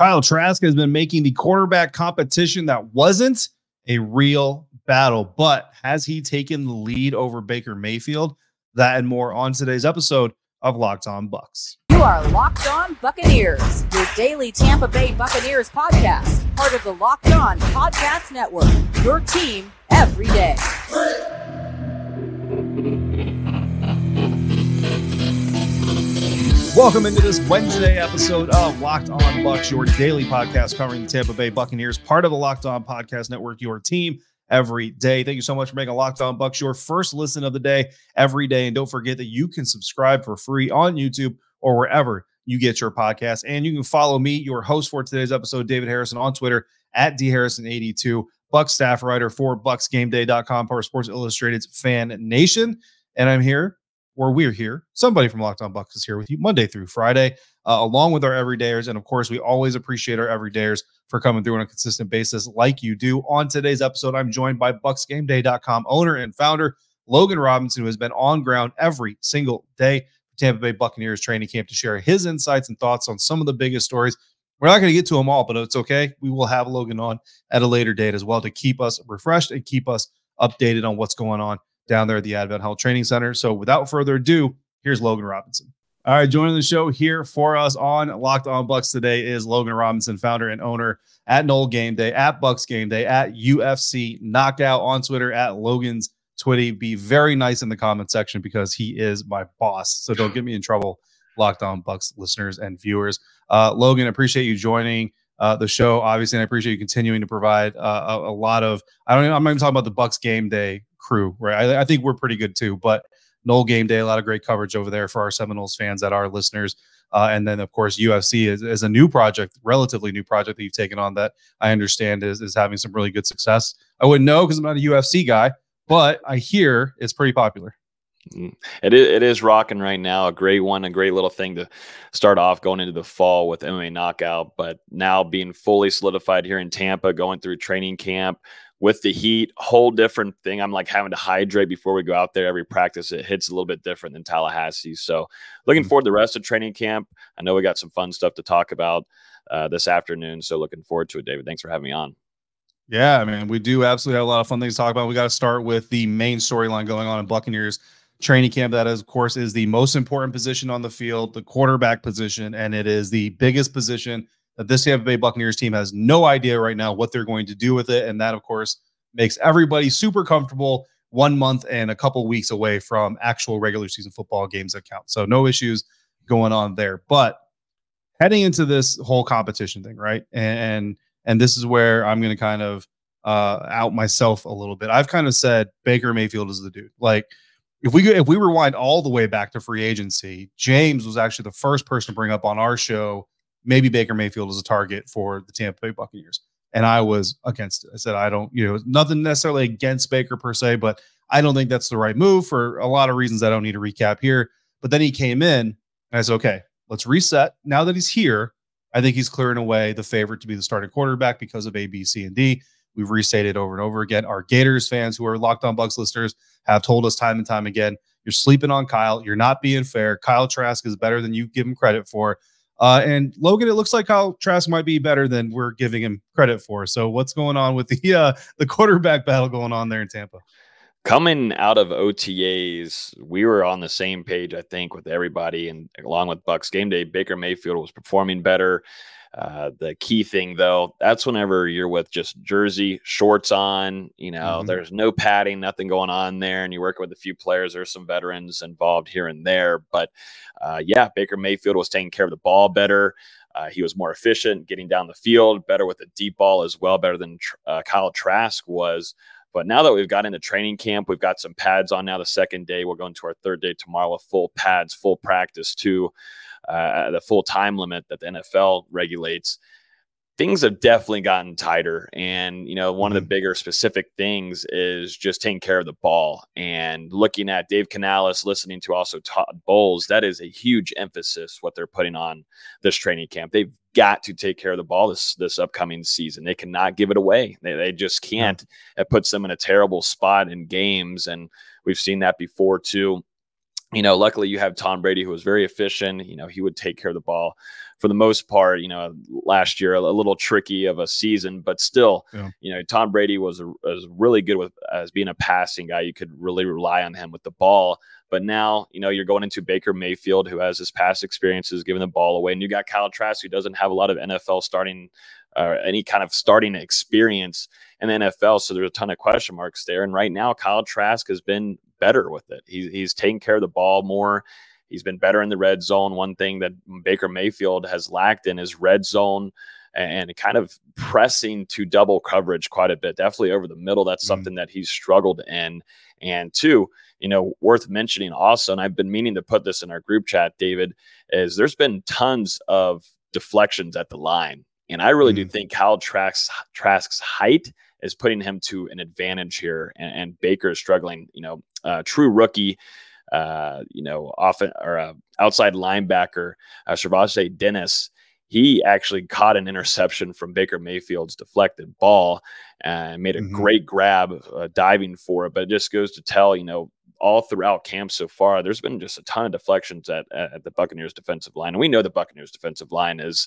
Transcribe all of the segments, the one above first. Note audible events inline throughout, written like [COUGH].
Kyle Trask has been making the quarterback competition that wasn't a real battle, but has he taken the lead over Baker Mayfield? That and more on today's episode of Locked On Bucs. You are Locked On Buccaneers, your daily Tampa Bay Buccaneers podcast, part of the Locked On Podcast Network. Your team every day. Welcome into this Wednesday episode of Locked On Bucs, your daily podcast covering the Tampa Bay Buccaneers, part of the Locked On Podcast Network, your team every day. Thank you so much for making Locked On Bucs your first listen of the day every day. And don't forget that you can subscribe for free on YouTube or wherever you get your podcast. And you can follow me, your host for today's episode, David Harrison, on Twitter at dharrison82, Bucs staff writer for BucsGameDay.com, part of Sports Illustrated's Fan Nation. And I'm here where we're here. Somebody from Locked On Bucs is here with you Monday through Friday, uh, along with our everydayers. And of course, we always appreciate our everydayers for coming through on a consistent basis, like you do. On today's episode, I'm joined by BucsGameDay.com owner and founder Logan Robinson, who has been on ground every single day for Tampa Bay Buccaneers training camp to share his insights and thoughts on some of the biggest stories. We're not going to get to them all, but it's okay. We will have Logan on at a later date as well to keep us refreshed and keep us updated on what's going on down there at the Advent Health Training Center. So without further ado, here's Logan Robinson. All right, joining the show here for us on Locked On Bucs today is Logan Robinson, founder and owner at Nole Game Day, at Bucs Game Day, at UFC Knockout on Twitter, at Logan's Twitty. Be very nice in the comment section because he is my boss. So don't get me in trouble, Locked On Bucs listeners and viewers. Uh, Logan, appreciate you joining uh, the show, obviously, and I appreciate you continuing to provide uh, a, a, lot of. I don't. I'm not even talking about the Bucs Game Day crew, right? I, I, think we're pretty good too. But Nole Game Day, a lot of great coverage over there for our Seminoles fans that are listeners. Uh, and then, of course, UFC is, is, a new project, relatively new project that you've taken on that I understand is, is having some really good success. I wouldn't know because I'm not a UFC guy, but I hear it's pretty popular. Mm. It is, it is rocking right now. A great one, a great little thing to start off going into the fall with MMA Knockout. But now being fully solidified here in Tampa, going through training camp, with the heat, whole different thing. I'm like having to hydrate before we go out there every practice. It hits a little bit different than Tallahassee. So looking mm-hmm. forward to the rest of training camp. I know we got some fun stuff to talk about uh, this afternoon. So looking forward to it, David. Thanks for having me on. Yeah, I mean, we do absolutely have a lot of fun things to talk about. We got to start with the main storyline going on in Buccaneers training camp. That, is, of course, is the most important position on the field, the quarterback position, and it is the biggest position that this Tampa Bay Buccaneers team has no idea right now what they're going to do with it. And that, of course, makes everybody super comfortable one month and a couple weeks away from actual regular season football games that count. So no issues going on there. But heading into this whole competition thing, right? And and this is where I'm going to kind of uh, out myself a little bit. I've kind of said Baker Mayfield is the dude. Like if we if we rewind all the way back to free agency, James was actually the first person to bring up on our show maybe Baker Mayfield is a target for the Tampa Bay Buccaneers. And I was against it. I said, I don't, you know, nothing necessarily against Baker per se, but I don't think that's the right move for a lot of reasons I don't need to recap here. But then he came in and I said, okay, let's reset. Now that he's here, I think he's clearing away the favorite to be the starting quarterback because of A, B, C, and D. We've restated over and over again. Our Gators fans who are locked on Bucs listeners have told us time and time again, you're sleeping on Kyle. You're not being fair. Kyle Trask is better than you give him credit for. Uh, and Logan, it looks like Kyle Trask might be better than we're giving him credit for. So what's going on with the [LAUGHS] uh, the quarterback battle going on there in Tampa? Coming out of OTAs, we were on the same page, I think, with everybody, and along with Bucs game day, Baker Mayfield was performing better. Uh, the key thing, though, that's whenever you're with just jersey, shorts on, you know, mm-hmm. there's no padding, nothing going on there, and you're working with a few players. There's some veterans involved here and there. But uh, yeah, Baker Mayfield was taking care of the ball better. Uh, he was more efficient getting down the field, better with the deep ball as well, better than uh, Kyle Trask was. But now that we've got into training camp, we've got some pads on now. The second day, we'll go into our third day tomorrow with full pads, full practice too uh, the full time limit that the NFL regulates, things have definitely gotten tighter. And, you know, one of the mm-hmm. bigger specific things is just taking care of the ball and looking at Dave Canales, listening to also Todd Bowles. That is a huge emphasis what they're putting on this training camp. They've got to take care of the ball this this upcoming season. They cannot give it away. They, they just can't. It puts them in a terrible spot in games. And we've seen that before too you know, luckily you have Tom Brady, who was very efficient. You know, he would take care of the ball for the most part, you know, last year a, a little tricky of a season, but still, yeah. you know, Tom Brady was was really good with as being a passing guy. You could really rely on him with the ball. But now, you know, you're going into Baker Mayfield, who has his past experiences giving the ball away, and you got Kyle Trask, who doesn't have a lot of NFL starting or any kind of starting experience in the NFL. So there's a ton of question marks there. And right now, Kyle Trask has been better with it. He's he's taking care of the ball more. He's been better in the red zone. One thing that Baker Mayfield has lacked in is red zone and kind of pressing to double coverage quite a bit. Definitely over the middle. That's mm-hmm. something that he's struggled in. And two, you know, worth mentioning also, and I've been meaning to put this in our group chat, David, is there's been tons of deflections at the line. And I really mm-hmm. do think Kyle Trask's, Trask's height is putting him to an advantage here. And, and Baker is struggling, you know, uh, true rookie, uh, you know, often or uh, outside linebacker, uh, Dennis. He actually caught an interception from Baker Mayfield's deflected ball and made a mm-hmm. great grab, uh, diving for it. But it just goes to tell, you know, all throughout camp so far, there's been just a ton of deflections at, at the Buccaneers defensive line. And we know the Buccaneers defensive line is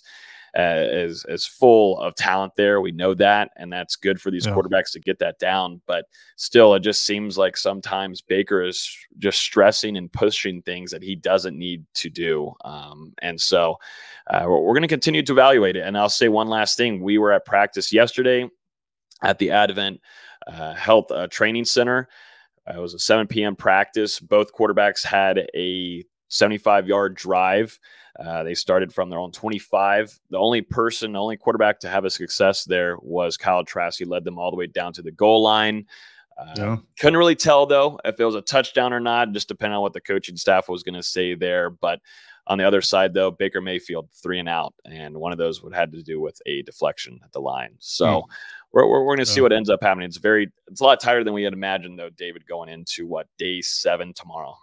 uh, is is full of talent there. We know that, and that's good for these yeah. quarterbacks to get that down. But still, it just seems like sometimes Baker is just stressing and pushing things that he doesn't need to do. Um, and so uh, we're, we're going to continue to evaluate it. And I'll say one last thing: we were at practice yesterday at the Advent uh, Health uh, Training Center. Uh, it was a 7 p.m. practice. Both quarterbacks had a 75 yard drive. Uh, they started from their own 25. The only person, the only quarterback to have a success there was Kyle Trask. He led them all the way down to the goal line. Uh, yeah. Couldn't really tell though if it was a touchdown or not, just depending on what the coaching staff was going to say there. But on the other side, though, Baker Mayfield three and out, and one of those would had to do with a deflection at the line. So mm. we're, we're, we're going to see what ends up happening. It's very it's a lot tighter than we had imagined, though. David going into what day seven tomorrow.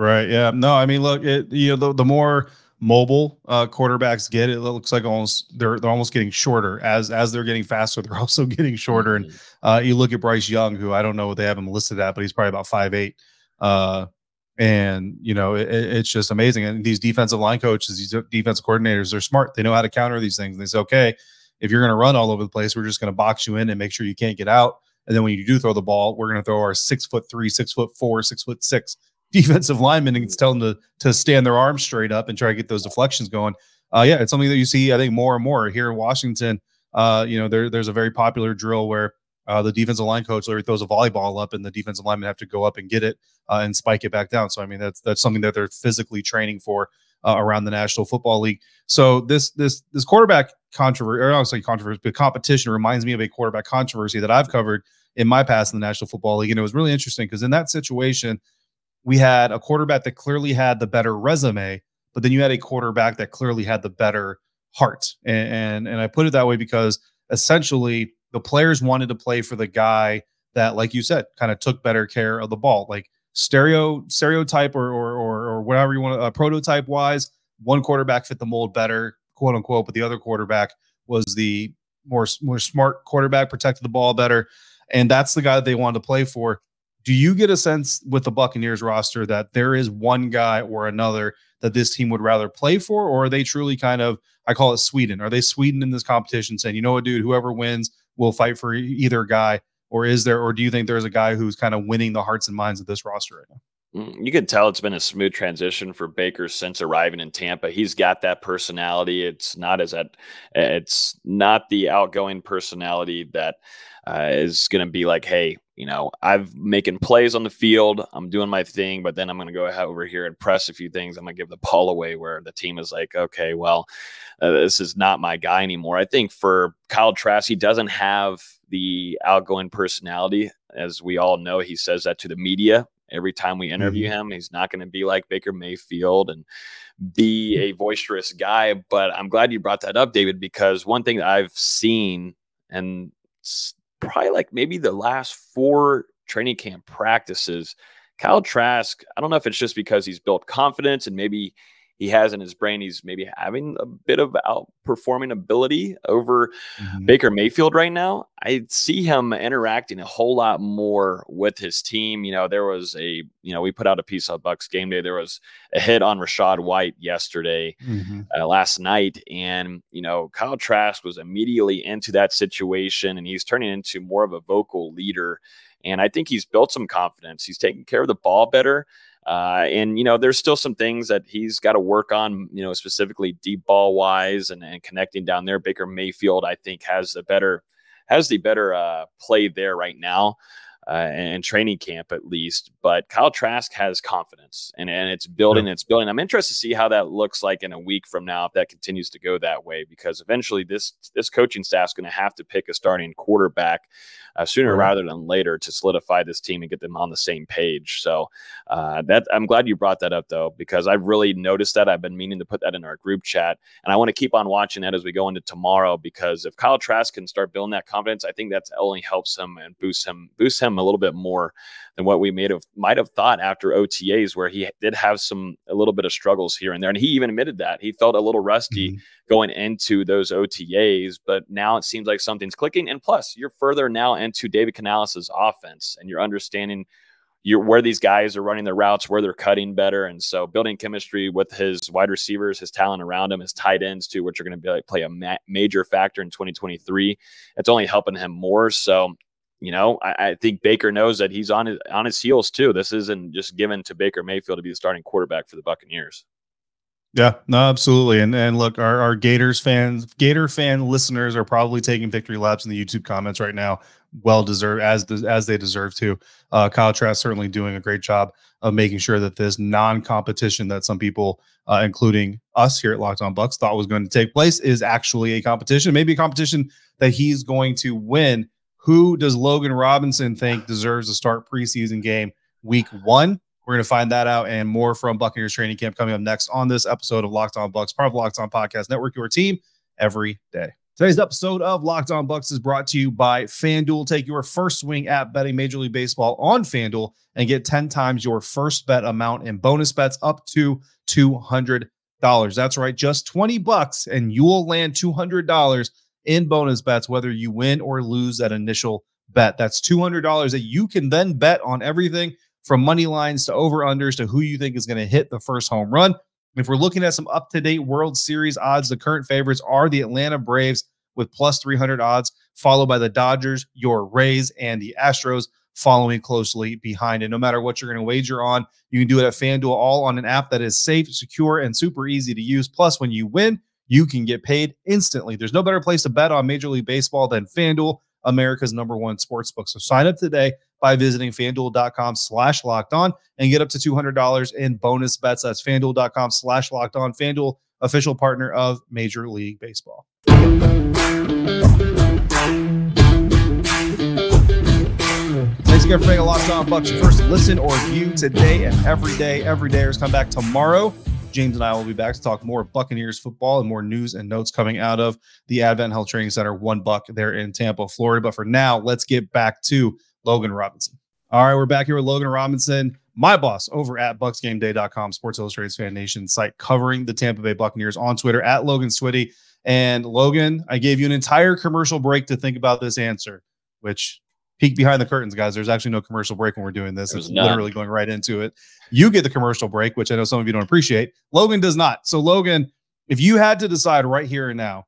Right. Yeah. No, I mean, look, it, you know, the, the more mobile uh, quarterbacks get, it looks like almost they're they're almost getting shorter as as they're getting faster. [LAUGHS] They're also getting shorter. Mm-hmm. And uh, you look at Bryce Young, who I don't know what they have him listed at, but he's probably about five eight. Uh, and you know, it, it's just amazing. And these defensive line coaches, these defensive coordinators, they're smart. They know how to counter these things. And they say, okay, if you're going to run all over the place, we're just going to box you in and make sure you can't get out. And then when you do throw the ball, we're going to throw our six foot three, six foot four, six foot six defensive linemen and tell them to to stand their arms straight up and try to get those deflections going. Uh, yeah, it's something that you see, I think, more and more here in Washington. Uh, you know, there, there's a very popular drill where uh, the defensive line coach literally throws a volleyball up, and the defensive linemen have to go up and get it uh, and spike it back down. So, I mean, that's that's something that they're physically training for uh, around the National Football League. So, this this this quarterback controversy, or don't controversy, but competition reminds me of a quarterback controversy that I've covered in my past in the National Football League, and it was really interesting because in that situation we had a quarterback that clearly had the better resume, but then you had a quarterback that clearly had the better heart. And, and, and I put it that way because essentially the players wanted to play for the guy that, like you said, kind of took better care of the ball. Like stereo stereotype or or or, or whatever you want, uh, prototype wise, one quarterback fit the mold better, quote unquote, but the other quarterback was the more more smart quarterback, protected the ball better, and that's the guy that they wanted to play for do you get a sense with the Buccaneers roster that there is one guy or another that this team would rather play for, or are they truly kind of, I call it Sweden? Are they Sweden in this competition saying, you know what, dude, whoever wins will fight for either guy? Or is there, or do you think there's a guy who's kind of winning the hearts and minds of this roster right now? Mm, you can tell it's been a smooth transition for Baker since arriving in Tampa. He's got that personality. It's not as that. It's not the outgoing personality that uh, is going to be like, hey, you know, I've making plays on the field. I'm doing my thing, but then I'm going to go over here and press a few things. I'm going to give the ball away where the team is like, okay, well, uh, this is not my guy anymore. I think for Kyle Trask, he doesn't have the outgoing personality. As we all know, he says that to the media every time we interview mm-hmm. him. He's not going to be like Baker Mayfield and be a boisterous guy. But I'm glad you brought that up, David, because one thing that I've seen and probably like maybe the last four training camp practices, Kyle Trask, I don't know if it's just because he's built confidence and maybe he has in his brain he's maybe having a bit of outperforming ability over mm-hmm. Baker Mayfield right now. I see him interacting a whole lot more with his team. You know, there was a, you know, we put out a piece on Bucs game day. There was a hit on Rachaad White yesterday, mm-hmm. uh, last night. And, you know, Kyle Trask was immediately into that situation and he's turning into more of a vocal leader. And I think he's built some confidence. He's taking care of the ball better. Uh, and you know, there's still some things that he's got to work on. You know, specifically deep ball wise and, and connecting down there. Baker Mayfield, I think, has the better has the better uh, play there right now. Uh, and training camp at least. But Kyle Trask has confidence and, and it's building, yeah. it's building. I'm interested to see how that looks like in a week from now if that continues to go that way, because eventually this this coaching staff is going to have to pick a starting quarterback uh, sooner right. rather than later to solidify this team and get them on the same page. So uh, that I'm glad you brought that up though, because I've really noticed that. I've been meaning to put that in our group chat, and I want to keep on watching that as we go into tomorrow. Because if Kyle Trask can start building that confidence, I think that's only helps him and boosts him boosts him a little bit more than what we made of might have thought after OTAs, where he did have some a little bit of struggles here and there, and he even admitted that he felt a little rusty mm-hmm. going into those OTAs. But now it seems like something's clicking, and plus you're further now into David Canales' offense, and you're understanding you're, where these guys are running their routes, where they're cutting better, and so building chemistry with his wide receivers, his talent around him, his tight ends too, which are going to be like play a ma- major factor in 2023. It's only helping him more. So you know, I, I, think Baker knows that he's on his on his heels too. This isn't just given to Baker Mayfield to be the starting quarterback for the Buccaneers. Yeah, no, absolutely. And and look, our, our Gators fans, Gator fan listeners are probably taking victory laps in the YouTube comments right now. Well deserved as as they deserve to. Uh, Kyle Trask certainly doing a great job of making sure that this non-competition that some people, uh, including us here at Locked On Bucs, thought was going to take place is actually a competition. Maybe a competition that he's going to win who does Logan Robinson think deserves to start preseason game week one? We're going to find that out and more from Buccaneers training camp coming up next on this episode of Locked On Bucs, part of Locked On Podcast Network, your team every day. Today's episode of Locked On Bucs is brought to you by FanDuel. Take your first swing at betting Major League Baseball on FanDuel and get 10 times your first bet amount in bonus bets up to $200. That's right, just 20 bucks and you will land $200 in bonus bets, whether you win or lose that initial bet. That's $200 that you can then bet on everything from money lines to over unders to who you think is going to hit the first home run. If we're looking at some up to date World Series odds, the current favorites are the Atlanta Braves with plus 300 odds, followed by the Dodgers, your Rays, and the Astros following closely behind. And no matter what you're going to wager on, you can do it at FanDuel, all on an app that is safe, secure, and super easy to use. Plus, when you win, you can get paid instantly. There's no better place to bet on Major League Baseball than FanDuel, America's number one sports book. So sign up today by visiting fanduel.com slash locked on and get up to $200 in bonus bets. That's fanduel.com slash locked on. FanDuel, official partner of Major League Baseball. Thanks again for making a Locked On Bucs first listen or view today and every day. Every day is come back tomorrow. James and I will be back to talk more Buccaneers football and more news and notes coming out of the Advent Health Training Center, one buck there in Tampa, Florida. But for now, let's get back to Logan Robinson. All right, we're back here with Logan Robinson, my boss over at BucsGameDay.com, Sports Illustrated's Fan Nation site, covering the Tampa Bay Buccaneers on Twitter at Logan Switty. And Logan, I gave you an entire commercial break to think about this answer, which peek behind the curtains, guys. There's actually no commercial break when we're doing this. It's literally going right into it. You get the commercial break, which I know some of you don't appreciate. Logan does not. So, Logan, if you had to decide right here and now,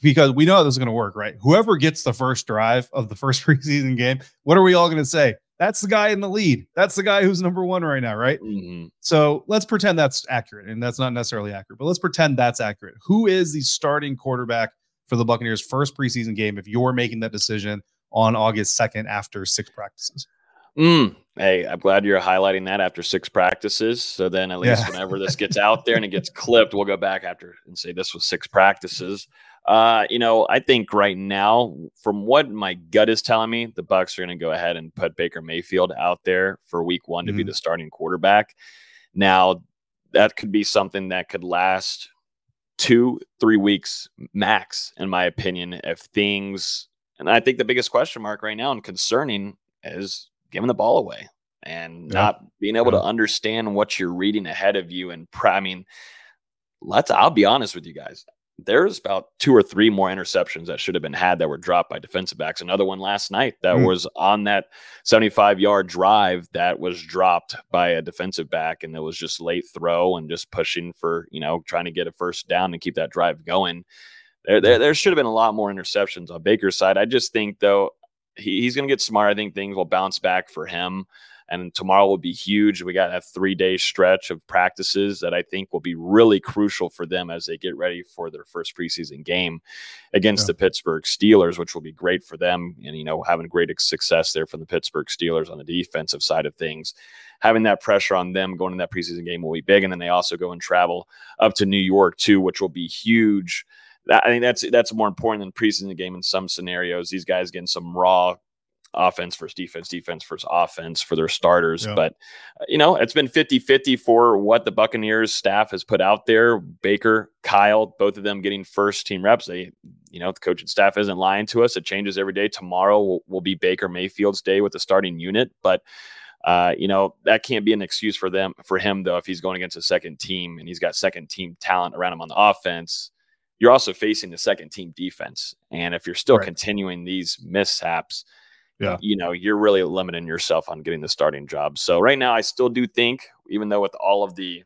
because we know how this is going to work, right? Whoever gets the first drive of the [LAUGHS] first preseason game, what are we all going to say? That's the guy in the lead. That's the guy who's number one right now, right? Mm-hmm. So let's pretend that's accurate, and that's not necessarily accurate, but let's pretend that's accurate. Who is the starting quarterback for the Buccaneers' first preseason game? If you're making that decision, on August 2nd after six practices. Mm, hey, I'm glad you're highlighting that after six practices. So then, at least yeah. whenever this gets out there and it gets clipped, we'll go back after and say this was six practices. Uh, you know, I think right now, from what my gut is telling me, the Bucs are going to go ahead and put Baker Mayfield out there for Week One to mm-hmm. be the starting quarterback. Now, that could be something that could last two, three weeks max, in my opinion, if things and I think the biggest question mark right now and concerning is giving the ball away and yeah. not being able yeah. to understand what you're reading ahead of you. And I mean, let's, I'll be honest with you guys. there's about two or three more interceptions that should have been had that were dropped by defensive backs. Another one last night that mm. was on that 75 yard drive that was dropped by a defensive back, and it was just late throw and just pushing for you know trying to get a first down and keep that drive going. There, there, there should have been a lot more interceptions on Baker's side. I just think though he, he's going to get smart. I think things will bounce back for him and tomorrow will be huge. We got a three day stretch of practices that I think will be really crucial for them as they get ready for their first preseason game against yeah. the Pittsburgh Steelers, which will be great for them. And, you know, having great success there from the Pittsburgh Steelers on the defensive side of things. Having that pressure on them going in that preseason game will be big. And then they also go and travel up to New York, too, which will be huge. I think that's that's more important than preseason game in some scenarios. These guys getting some raw offense versus defense, defense versus offense for their starters. Yeah. But, you know, it's been 50 50 for what the Buccaneers staff has put out there. Baker, Kyle, both of them getting first team reps. They, you know, the coaching staff isn't lying to us. It changes every day. Tomorrow will, will be Baker Mayfield's day with the starting unit. But, uh, you know, that can't be an excuse for them, for him, though, if he's going against a second team and he's got second team talent around him on the offense. You're also facing the second team defense. And if you're still right. continuing these mishaps, yeah. you know, you're really limiting yourself on getting the starting job. So right now, I still do think, even though with all of the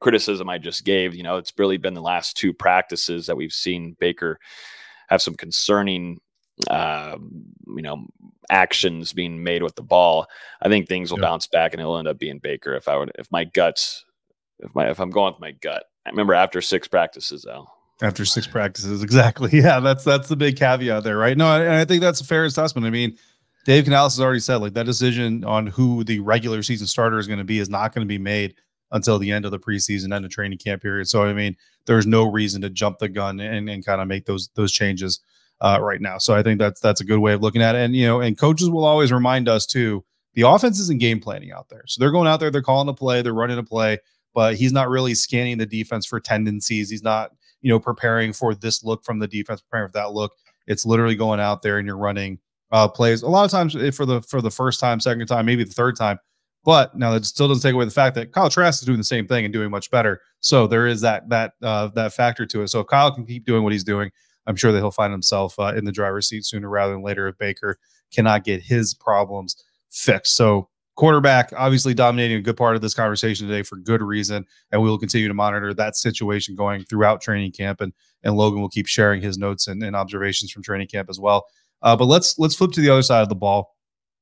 criticism I just gave, you know, it's really been the last two practices that we've seen Baker have some concerning, uh, you know, actions being made with the ball. I think things will yeah. bounce back and it'll end up being Baker if I would, if my guts, if my, if I'm going with my gut. I remember after six practices, though, after six practices. [LAUGHS] Exactly. Yeah, that's that's the big caveat there, right? No, and I think that's a fair assessment. I mean, Dave Canales has already said like that decision on who the regular season starter is going to be is not going to be made until the end of the preseason and the training camp period. So I mean, there's no reason to jump the gun and, and kind of make those those changes uh, right now. So I think that's that's a good way of looking at it. And you know, and coaches will always remind us too. The offense isn't game planning out there, so they're going out there, they're calling a play, they're running a play, but he's not really scanning the defense for tendencies. He's not you know, preparing for this look from the defense, preparing for that look. It's literally going out there and you're running uh, plays. A lot of times eh, for the for the first time, second time, maybe the third time. But now that still doesn't take away the fact that Kyle Trask is doing the same thing and doing much better. So there is that that uh, that factor to it. So if Kyle can keep doing what he's doing, I'm sure that he'll find himself uh, in the driver's seat sooner rather than later if Baker cannot get his problems fixed. So quarterback obviously dominating a good part of this conversation today for good reason and we will continue to monitor that situation going throughout training camp and and logan will keep sharing his notes and, and observations from training camp as well. Uh, but let's let's flip to the other side of the ball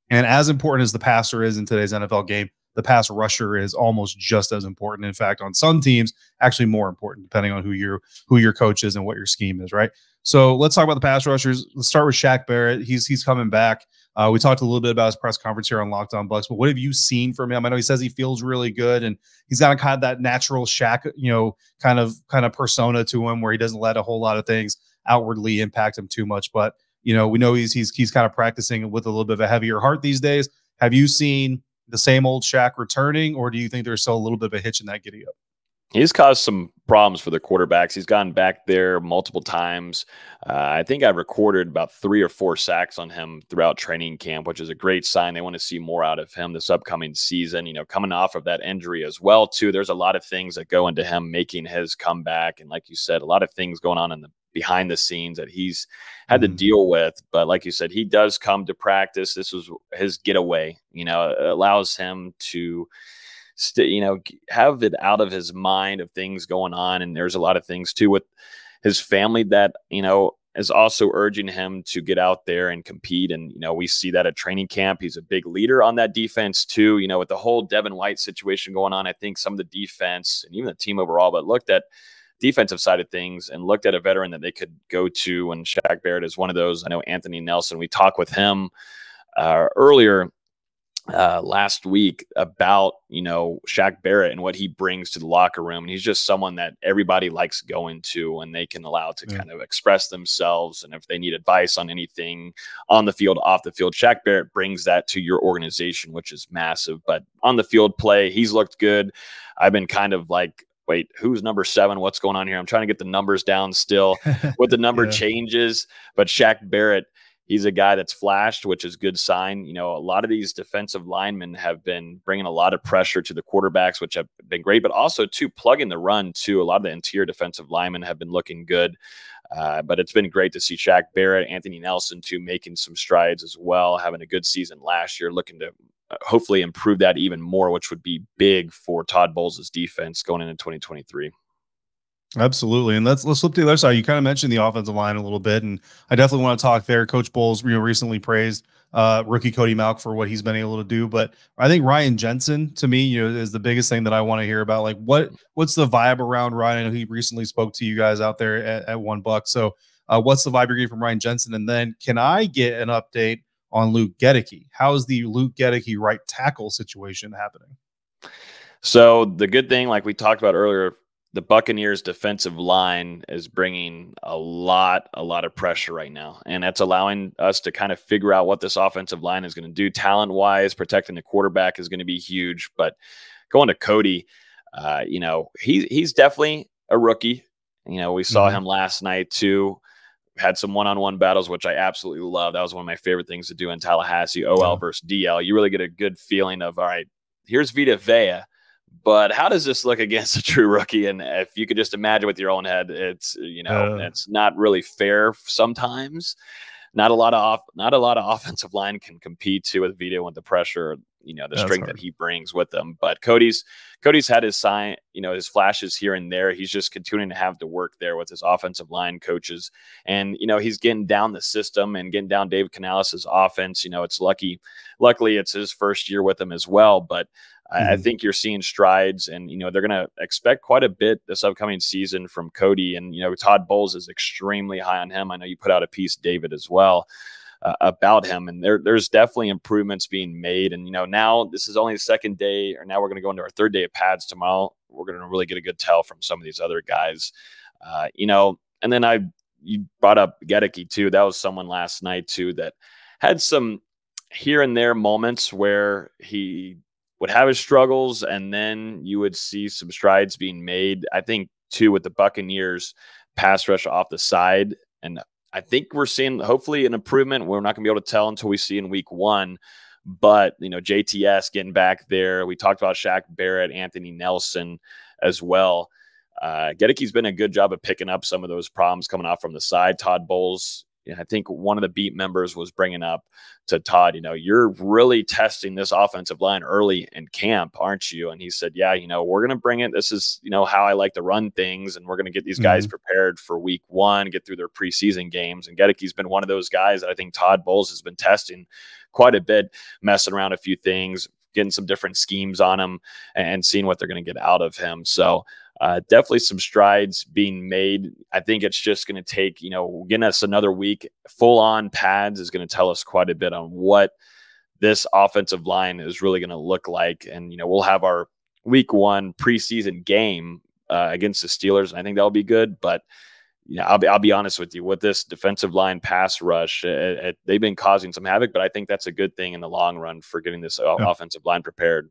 and as important as the passer is in today's nfl game the pass rusher is almost just as important. In fact on some teams actually more important depending on who your who your coach is and what your scheme is right? So let's talk about the pass rushers. Let's start with Shaq barrett. He's he's coming back uh, we talked a little bit about his press conference here on Locked On Bucs, but what have you seen from him? I know he says he feels really good, and he's got a kind of that natural Shaq, you know, kind of kind of persona to him, where he doesn't let a whole lot of things outwardly impact him too much. But you know, we know he's he's he's kind of practicing with a little bit of a heavier heart these days. Have you seen the same old Shaq returning, or do you think there's still a little bit of a hitch in that giddy up? He's caused some problems for the quarterbacks. He's gone back there multiple times. Uh, I think I've recorded about three or four sacks on him throughout training camp, which is a great sign. They want to see more out of him this upcoming season. You know, coming off of that injury as well, too. There's a lot of things that go into him making his comeback, and like you said, a lot of things going on in the behind the scenes that he's had mm-hmm. to deal with. But like you said, he does come to practice. This was his getaway. You know, it allows him to st- you know, have it out of his mind of things going on. And there's a lot of things too with his family that, you know, is also urging him to get out there and compete. And, you know, we see that at training camp. He's a big leader on that defense, too. You know, with the whole Devin White situation going on, I think some of the defense and even the team overall, but looked at defensive side of things and looked at a veteran that they could go to. And Shaq Barrett is one of those. I know Anthony Nelson, we talked with him uh, earlier uh, last week about you know Shaq Barrett and what he brings to the locker room, and he's just someone that everybody likes going to, and they can allow to yeah. kind of express themselves, and if they need advice on anything on the field, off the field, Shaq Barrett brings that to your organization, which is massive. But on the field play, he's looked good. I've been kind of like wait, who's number seven? What's going on here? I'm trying to get the numbers down still [LAUGHS] with the number yeah. changes, but Shaq Barrett he's a guy that's flashed, which is good sign. You know, a lot of these defensive linemen have been bringing a lot of pressure to the quarterbacks, which have been great, but also to plugging the run too. A lot of the interior defensive linemen have been looking good. Uh, but it's been great to see Shaq Barrett, Anthony Nelson, too, making some strides as well, having a good season last year, looking to uh, hopefully improve that even more, which would be big for Todd Bowles' defense going into 2023. Absolutely, and let's let's flip to the other side. You kind of mentioned the offensive line a little bit, and I definitely want to talk there. Coach Bowles, you know, recently praised uh, rookie Cody Mauch for what he's been able to do, but I think Ryan Jensen to me, you know, is the biggest thing that I want to hear about. Like, what what's the vibe around Ryan? I know he recently spoke to you guys out there at, at one buck. So, uh, what's the vibe you're getting from Ryan Jensen? And then, can I get an update on Luke Goedeke? How is the Luke Goedeke right tackle situation happening? So the good thing, like we talked about earlier, the Buccaneers defensive line is bringing a lot, a lot of pressure right now. And that's allowing us to kind of figure out what this offensive line is going to do talent wise. Protecting the quarterback is going to be huge. But going to Cody, uh, you know, he, he's definitely a rookie. You know, we saw mm-hmm. him last night too. Had some one on one battles, which I absolutely love. That was one of my favorite things to do in Tallahassee, OL yeah. versus DL. You really get a good feeling of, all right, here's Vita Vea but how does this look against a true rookie? And if you could just imagine with your own head, it's you know uh, it's not really fair sometimes. Not a lot of off, not a lot of [LAUGHS] offensive line can compete to with Vito with the pressure, you know, the strength hard. that he brings with them. But Cody's Cody's had his sign, you know, his flashes here and there. He's just continuing to have to work there with his offensive line coaches, and you know he's getting down the system and getting down David Canales' offense. You know, it's lucky, luckily it's his first year with them as well, but Mm-hmm. I, think you're seeing strides, and you know they're going to expect quite a bit this upcoming season from Cody. And you know Todd Bowles is extremely high on him. I know you put out a piece, David, as well. Uh, about him. And there there's definitely improvements being made. And you know now this is only the second day or now we're going to go into our third day of pads tomorrow. We're going to really get a good tell from some of these other guys. Uh, you know and then i you brought up Goedeke too. That was someone last night too that had some here and there moments where he would have his struggles, and then you would see some strides being made. I think too with the Buccaneers pass rush off the side, and I think we're seeing hopefully an improvement. We're not going to be able to tell until we see in week one. But you know, JTS getting back there. We talked about Shaq Barrett, Anthony Nelson as well. Uh, Goedeke's been a good job of picking up some of those problems coming off from the side. Todd Bowles I think one of the beat members was bringing up to Todd, you know, you're really testing this offensive line early in camp, aren't you? And he said, yeah, you know, we're going to bring it. This is, you know, how I like to run things. And we're going to get these guys mm-hmm. prepared for week one, get through their preseason games. And Goedeke's been one of those guys that I think Todd Bowles has been testing quite a bit, messing around a few things, getting some different schemes on him and seeing what they're going to get out of him. So uh, definitely some strides being made. I think it's just going to take, you know, getting us another week. Full on pads is going to tell us quite a bit on what this offensive line is really going to look like. And, you know, we'll have our week one preseason game uh, against the Steelers. And I think that'll be good. But, you know, I'll be, I'll be honest with you with this defensive line pass rush, they've been causing some havoc, but I think that's a good thing in the long run for getting this yeah. offensive line prepared.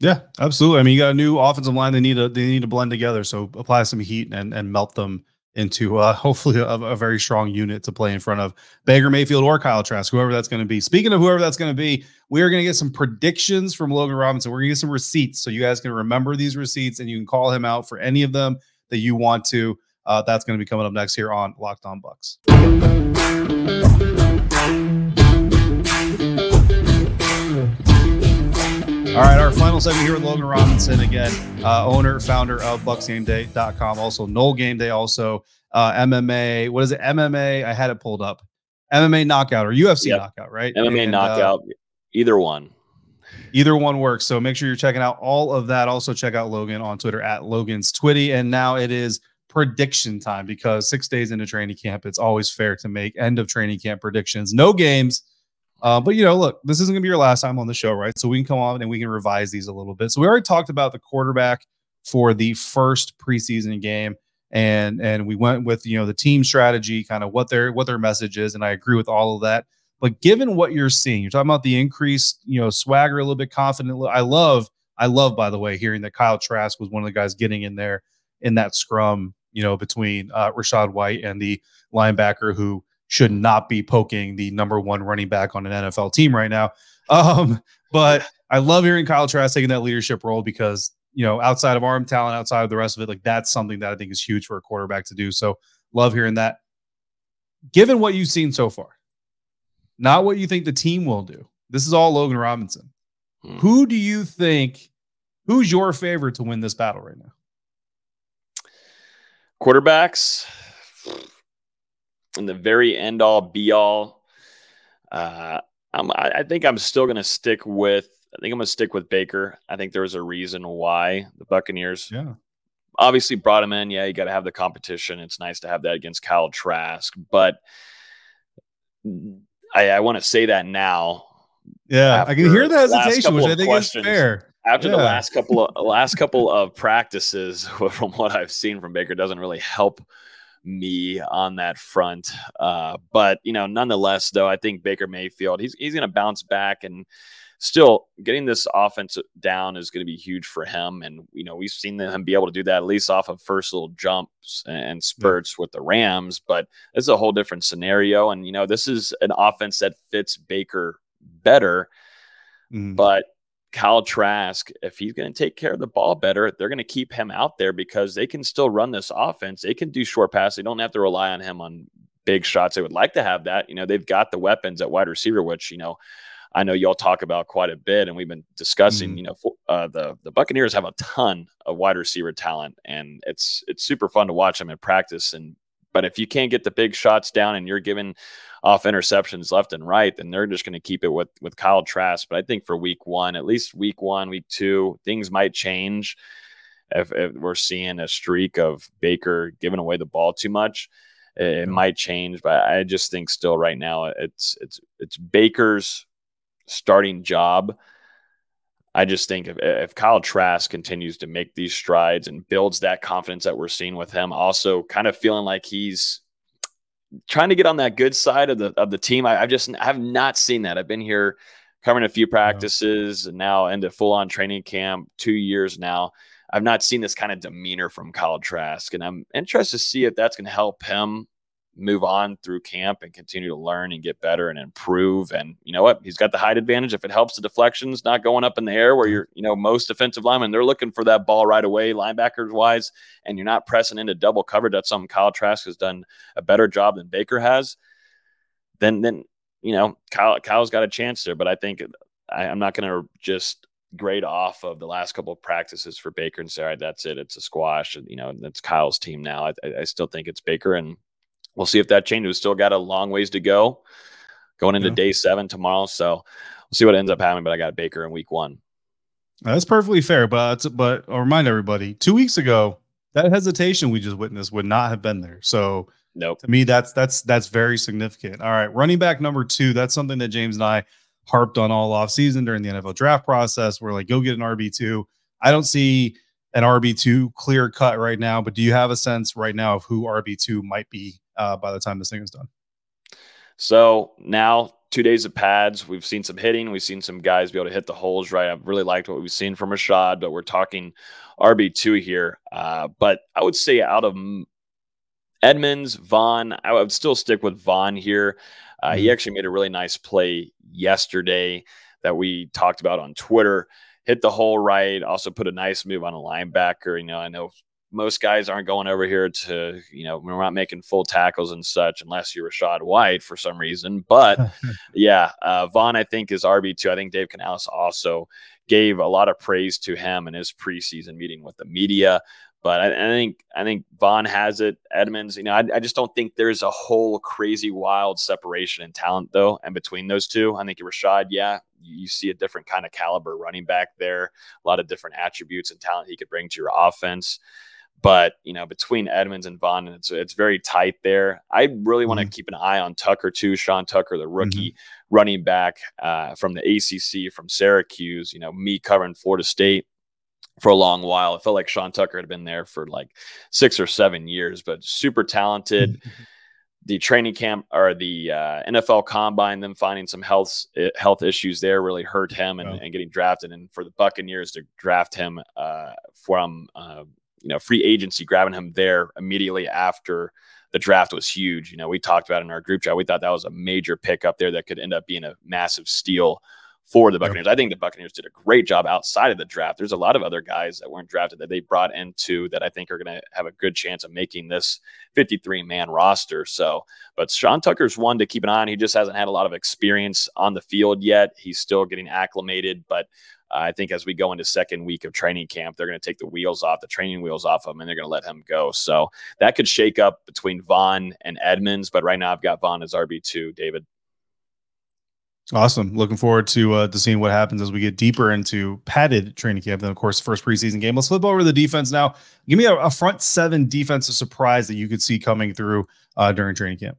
Yeah, absolutely. I mean, you got a new offensive line. They need to they need to blend together. So apply some heat and and melt them into uh, [LAUGHS] hopefully a, a, very strong unit to play in front of Baker Mayfield or Kyle Trask, whoever that's going to be. Speaking of whoever that's going to be, we are going to get some predictions from Logan Robinson. We're going to get some receipts, so you guys can remember these receipts and you can call him out for any of them that you want to. Uh, that's going to be coming up next here on Locked On Bucs. All right, our final segment here with Logan Robinson again, uh, owner, founder of BucsGameDay.com, also Nole Game Day, also uh, MMA. What is it? MMA. I had it pulled up. MMA knockout or UFC yep. knockout, right? MMA and, knockout, uh, either one. Either one works. So make sure you're checking out all of that. Also check out Logan on Twitter at Logan's Twitty. And now it is prediction time because six days into training camp, it's always fair to make end of training camp predictions. No games uh, but you know, look, this isn't gonna be your last time on the show, right? So we can come on and we can revise these a little bit. So we already talked about the quarterback for the first preseason game, and and we went with you know the team strategy, kind of what their what their message is, and I agree with all of that. But given what you're seeing, you're talking about the increased, you know, swagger, a little bit confident. I love, I love, by the way, hearing that Kyle Trask was one of the guys getting in there in that scrum, you know, between uh, Rachaad White and the linebacker who should not be poking the number one running back on an NFL team right now. Um, but I love hearing Kyle Trask taking that leadership role because you know, outside of arm talent, outside of the rest of it, like that's something that I think is huge for a quarterback to do. So love hearing that. Given what you've seen so far, not what you think the team will do. This is all Logan Robinson. Hmm. Who do you think? Who's your favorite to win this battle right now? Quarterbacks in the very end all be all. Uh, I'm, I think I'm still going to stick with. I think I'm going to stick with Baker. I think there was a reason why the Buccaneers, yeah, obviously brought him in. Yeah, you got to have the competition. It's nice to have that against Kyle Trask, but I, I want to say that now. Yeah, I can hear the hesitation, which I think is fair. After yeah. the last couple of last couple of practices, [LAUGHS] from what I've seen from Baker, doesn't really help me on that front. Uh, but you know, nonetheless, though, I think Baker Mayfield he's he's going to bounce back and still getting this offense down is going to be huge for him. And you know, we've seen him be able to do that at least off of first little jumps and spurts with the Rams. But it's a whole different scenario. And you know, this is an offense that fits Baker better. Mm. But Kyle Trask, if he's going to take care of the ball better, they're going to keep him out there because they can still run this offense. They can do short passes. They don't have to rely on him on big shots. They would like to have that. You know, they've got the weapons at wide receiver, which, you know, I know y'all talk about quite a bit, and we've been discussing. Mm. You know, uh, the the Buccaneers have a ton of wide receiver talent, and it's it's super fun to watch them in practice. And but if you can't get the big shots down, and you're giving off interceptions left and right, then they're just going to keep it with with Kyle Trask. But I think for Week One, at least Week One, Week Two, things might change. If, if we're seeing a streak of Baker giving away the ball too much, it, it mm-hmm. might change. But I just think still right now it's it's it's Baker's starting job. I just think if, if Kyle Trask continues to make these strides and builds that confidence that we're seeing with him, also kind of feeling like he's trying to get on that good side of the of the team. I, have just I have not seen that. I've been here covering a few practices and now into full on training camp, two years now. I've not seen this kind of demeanor from Kyle Trask, and I'm interested to see if that's going to help him move on through camp and continue to learn and get better and improve. And you know what? He's got the height advantage. If it helps the deflections not going up in the air where you're, you know, most defensive linemen, they're looking for that ball right away, linebackers wise, and you're not pressing into double coverage. That's something Kyle Trask has done a better job than Baker has. Then, then, you know, Kyle, Kyle's got a chance there, but I think I, I'm not going to just grade off of the last couple of practices for Baker and say, all right, that's it. It's a squash. And, You know, that's Kyle's team now. I, I still think it's Baker and we'll see if that changes. We've still got a long ways to go going into yeah. day seven tomorrow. So we'll see what ends up happening. But I got Baker in week one. That's perfectly fair. But but I'll remind everybody, two weeks ago, that hesitation we just witnessed would not have been there. So nope. to me, that's that's that's very significant. All right, running back number two. That's something that James and I harped on all off season during the NFL draft process. We're like, go get an RB two. I don't see an RB two clear cut right now, but do you have a sense right now of who RB two might be uh, by the time this thing is done. So now two days of pads. We've seen some hitting. We've seen some guys be able to hit the holes right. I've really liked what we've seen from Rachaad, but we're talking RB2 here. Uh, but I would say out of Edmonds, Vaughn, I would still stick with Vaughn here. Uh, mm-hmm. He actually made a really nice play yesterday that we talked about on Twitter. Hit the hole right. Also put a nice move on a linebacker. You know, I know most guys aren't going over here to, you know, we're not making full tackles and such unless you're Rachaad White for some reason. But [LAUGHS] yeah, uh, Vaughn, I think, is RB2. I think Dave Canales also gave a lot of praise to him in his preseason meeting with the media. But I, I think I think Vaughn has it. Edmonds, you know, I, I, just don't think there's a whole crazy wild separation in talent though, and between those two, I think Rachaad, yeah, you see a different kind of caliber running back there, a lot of different attributes and talent he could bring to your offense. But you know, between Edmonds and Vaughn, it's it's very tight there. I really want to mm-hmm. keep an eye on Tucker too. Sean Tucker, the rookie mm-hmm. running back uh, from the ACC from Syracuse. You know, me covering Florida State for a long while. It felt like Sean Tucker had been there for like six or seven years, but super talented. Mm-hmm. The training camp or the uh, NFL combine, them finding some health health issues there really hurt him and, oh. and getting drafted. And for the Buccaneers to draft him uh, from uh, you know, free agency, grabbing him there immediately after the draft was huge. You know, we talked about in our group chat. We thought that was a major pickup there that could end up being a massive steal for the Buccaneers. Yep. I think the Buccaneers did a great job outside of the draft. There's a lot of other guys that weren't drafted that they brought into that I think are going to have a good chance of making this 53 man roster. So, but Sean Tucker's one to keep an eye on. He just hasn't had a lot of experience on the field yet. He's still getting acclimated, but I think as we go into second week of training camp, they're going to take the wheels off, the training wheels off of him, and they're going to let him go. So that could shake up between Vaughn and Edmonds. But right now, I've got Vaughn as RB two. David. Awesome. Looking forward to uh, to seeing what happens as we get deeper into padded training camp. Then, of course, first preseason game. Let's flip over to the defense now. Give me a, a front seven defensive surprise that you could see coming through uh, during training camp.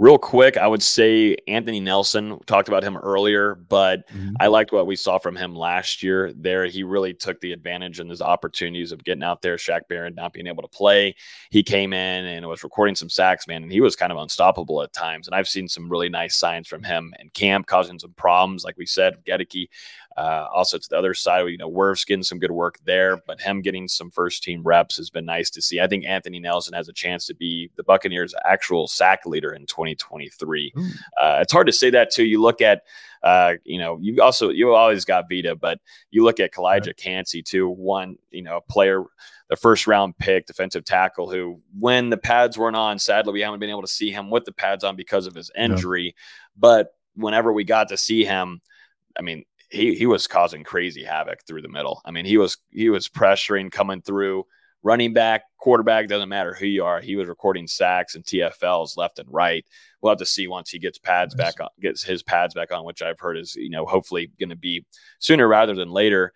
Real quick, I would say Anthony Nelson. talked about him earlier, but mm-hmm. I liked what we saw from him last year. There, he really took the advantage and his opportunities of getting out there. Shaq Barrett not being able to play, he came in and was recording some sacks, man, and he was kind of unstoppable at times. And I've seen some really nice signs from him in camp, causing some problems, like we said. Goedeke uh, also to the other side, you know, Wirfs getting some good work there, but him getting some first team reps has been nice to see. I think Anthony Nelson has a chance to be the Buccaneers' actual sack leader in 2023. Uh, it's hard to say that too. You look at uh, you know, you also you always got Vita, but you look at Calijah Kancey too. One, you know, player, the first round pick, defensive tackle, who when the pads weren't on, sadly we haven't been able to see him with the pads on because of his injury. Yeah. But whenever we got to see him, I mean, he he was causing crazy havoc through the middle. I mean, he was he was pressuring coming through running back, quarterback, doesn't matter who you are. He was recording sacks and TFLs left and right. We'll have to see once he gets pads nice. back on, gets his pads back on, which I've heard is, you know, hopefully going to be sooner rather than later.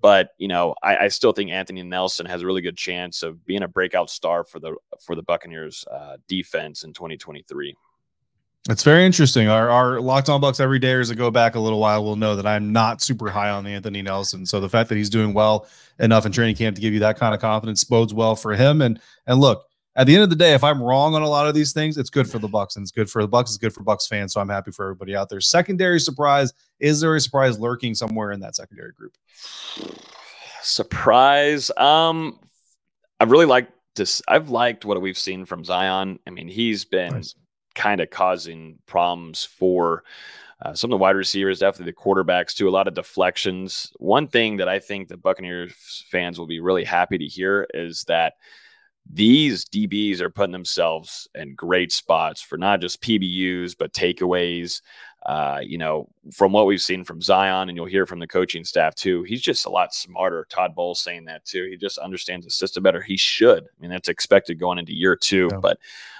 But you know, I, I, still think Anthony Nelson has a really good chance of being a breakout star for the for the Buccaneers uh, defense in 2023. It's very interesting. Our our locked on Bucs every day as it go back a little while will know that I'm not super high on Anthony Nelson. So the fact that he's doing well enough in training camp to give you that kind of confidence bodes well for him. And and look, at the end of the day, if I'm wrong on a lot of these things, it's good for the Bucs and it's good for the Bucs. It's good for Bucs fans. So I'm happy for everybody out there. Secondary surprise. Is there a surprise lurking somewhere in that secondary group? Surprise. Um, I really like this. I've liked what we've seen from Zyon. I mean, he's been nice kind of causing problems for uh, some of the wide receivers, definitely the quarterbacks, too. A lot of deflections. One thing that I think the Buccaneers fans will be really happy to hear is that these DBs are putting themselves in great spots for not just PBUs, but takeaways. Uh, you know, from what we've seen from Zyon, and you'll hear from the coaching staff too, he's just a lot smarter. Todd Bowles saying that too. He just understands the system better. He should. I mean, that's expected going into year two, yeah. but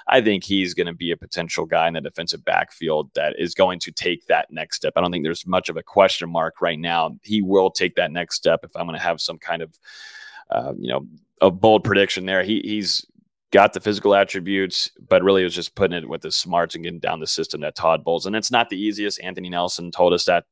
I think he's going to be a potential guy in the defensive backfield that is going to take that next step. I don't think there's much of a question mark right now. He will take that next step if I'm going to have some kind of, uh, you know, a bold prediction there. He, he's got the physical attributes, but really was just putting it with the smarts and getting down the system that Todd Bowles. And it's not the easiest. Anthony Nelson told us that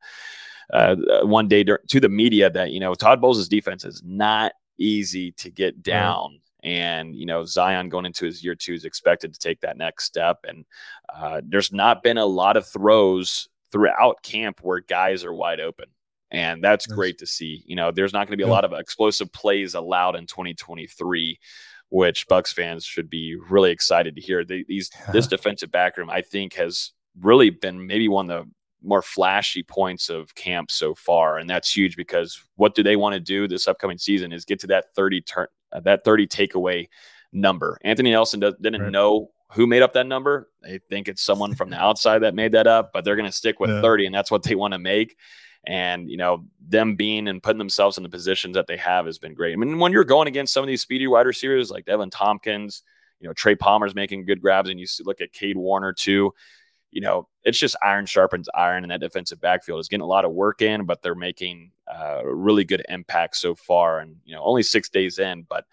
uh, one day to the media that, you know, Todd Bowles' defense is not easy to get down. And, you know, Zyon going into his year two is expected to take that next step. And uh, there's not been a lot of throws throughout camp where guys are wide open. And that's nice. great to see. You know, there's not going to be a yeah. lot of explosive plays allowed in 2023 which Bucs fans should be really excited to hear. these this defensive back room, I think, has really been maybe one of the more flashy points of camp so far, and that's huge because what do they want to do this upcoming season is get to that thirty turn uh, that thirty takeaway number. Anthony Nelson does, didn't right. know who made up that number. They think it's someone from the [LAUGHS] outside that made that up, but they're going to stick with yeah. 30, and that's what they want to make. And, you know, them being and putting themselves in the positions that they have has been great. I mean, when you're going against some of these speedy wide receivers like Deven Thompkins, you know, Trey Palmer's making good grabs, and you look at Kade Warner too. You know, it's just iron sharpens iron, and that defensive backfield is getting a lot of work in, but they're making uh, really good impact so far. And you know, only six days in, but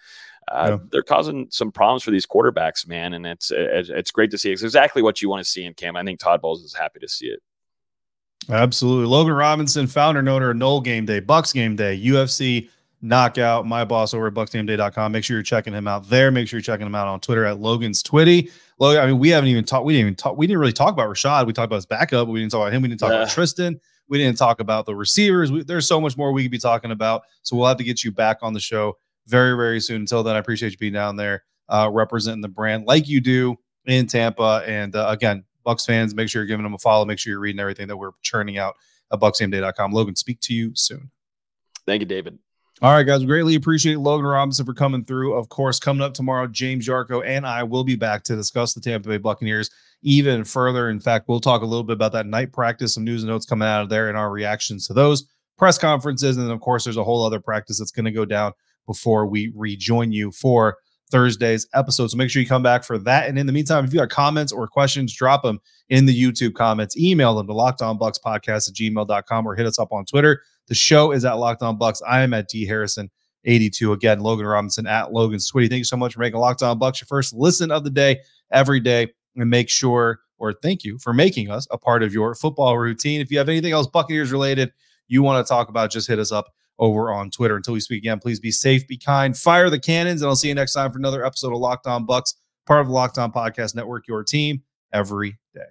uh, yeah. they're causing some problems for these quarterbacks, man. And it's it's great to see. It's exactly what you want to see in Cam. I think Todd Bowles is happy to see it. Absolutely. Logan Robinson, founder and owner of Nole Game Day, Bucs Game Day, UFC Knockout, my boss over at BucsGameDay.com. Make sure you're checking him out there. Make sure you're checking him out on Twitter at Logan's Twitty. Logan, I mean, we haven't even talked, we didn't even talk, we didn't really talk about Rachaad. We talked about his backup, but we didn't talk about him. We didn't talk yeah. about Tristan. We didn't talk about the receivers. We, there's so much more we could be talking about. So we'll have to get you back on the show very, very soon. Until then, I appreciate you being down there uh, representing the brand like you do in Tampa. And uh, again, Bucs fans, make sure you're giving them a follow. Make sure you're reading everything that we're churning out at BucsGameDay.com. Logan, speak to you soon. Thank you, David. All right, guys. Greatly appreciate Logan Robinson for coming through. Of course, coming up tomorrow, James Yarcho and I will be back to discuss the Tampa Bay Buccaneers even further. In fact, we'll talk a little bit about that night practice, some news and notes coming out of there, and our reactions to those press conferences. And then, of course, there's a whole other practice that's going to go down before we rejoin you for Thursday's episode. So make sure you come back for that. And in the meantime, if you got comments or questions, drop them in the YouTube comments. Email them to lockedonbucspodcast at gmail.com or hit us up on Twitter. The show is at Locked On Bucs. I am at D Harrison. 82 again, Logan Robinson at Logan's Twitty. Thank you so much for making Locked On Bucs your first listen of the day every day. And make sure, or thank you for making us a part of your football routine. If you have anything else Buccaneers related you want to talk about, just hit us up over on Twitter. Until we speak again, please be safe, be kind, fire the cannons, and I'll see you next time for another episode of Locked On Bucs, part of the Locked On Podcast Network, your team every day.